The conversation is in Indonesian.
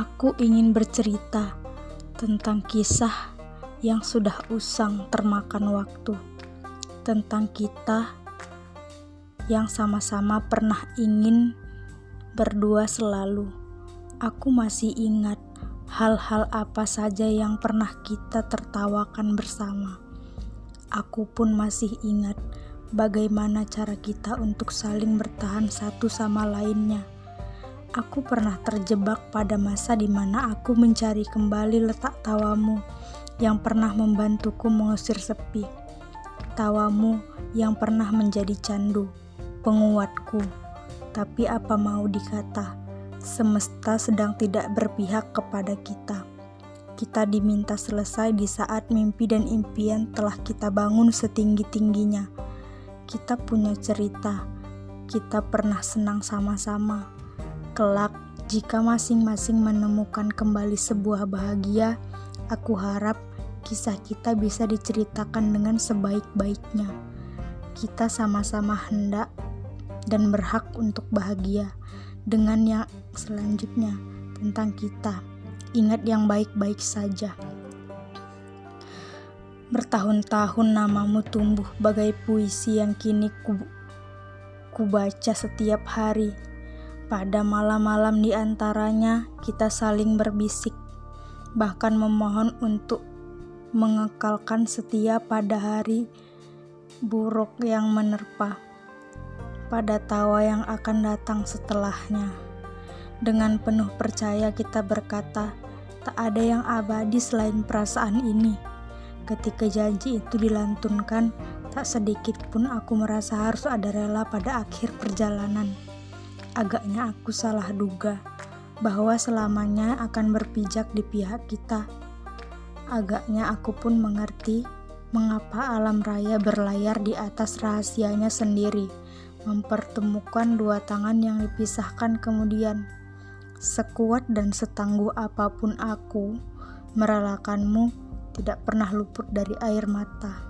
Aku ingin bercerita tentang kisah yang sudah usang termakan waktu, tentang kita yang sama-sama pernah ingin berdua selalu. Aku masih ingat hal-hal apa saja yang pernah kita tertawakan bersama. Aku pun masih ingat bagaimana cara kita untuk saling bertahan satu sama lainnya. Aku pernah terjebak pada masa di mana aku mencari kembali letak tawamu yang pernah membantuku mengusir sepi. Tawamu yang pernah menjadi candu, penguatku. Tapi apa mau dikata, semesta sedang tidak berpihak kepada kita. Kita diminta selesai di saat mimpi dan impian telah kita bangun setinggi-tingginya. Kita punya cerita, kita pernah senang sama-sama Kelak, jika masing-masing menemukan kembali sebuah bahagia, aku harap kisah kita bisa diceritakan dengan sebaik-baiknya. Kita sama-sama hendak dan berhak untuk bahagia dengan yang selanjutnya tentang kita. Ingat yang baik-baik saja. Bertahun-tahun namamu tumbuh bagai puisi yang kini ku, ku baca setiap hari pada malam-malam di antaranya, kita saling berbisik, bahkan memohon untuk mengekalkan setia pada hari buruk yang menerpa, pada tawa yang akan datang setelahnya. Dengan penuh percaya kita berkata, tak ada yang abadi selain perasaan ini. Ketika janji itu dilantunkan, tak sedikit pun aku merasa harus ada rela pada akhir perjalanan. Agaknya aku salah duga bahwa selamanya akan berpijak di pihak kita. Agaknya aku pun mengerti mengapa alam raya berlayar di atas rahasianya sendiri, mempertemukan dua tangan yang dipisahkan kemudian. Sekuat dan setangguh apa pun aku, merelakanmu tidak pernah luput dari air mata.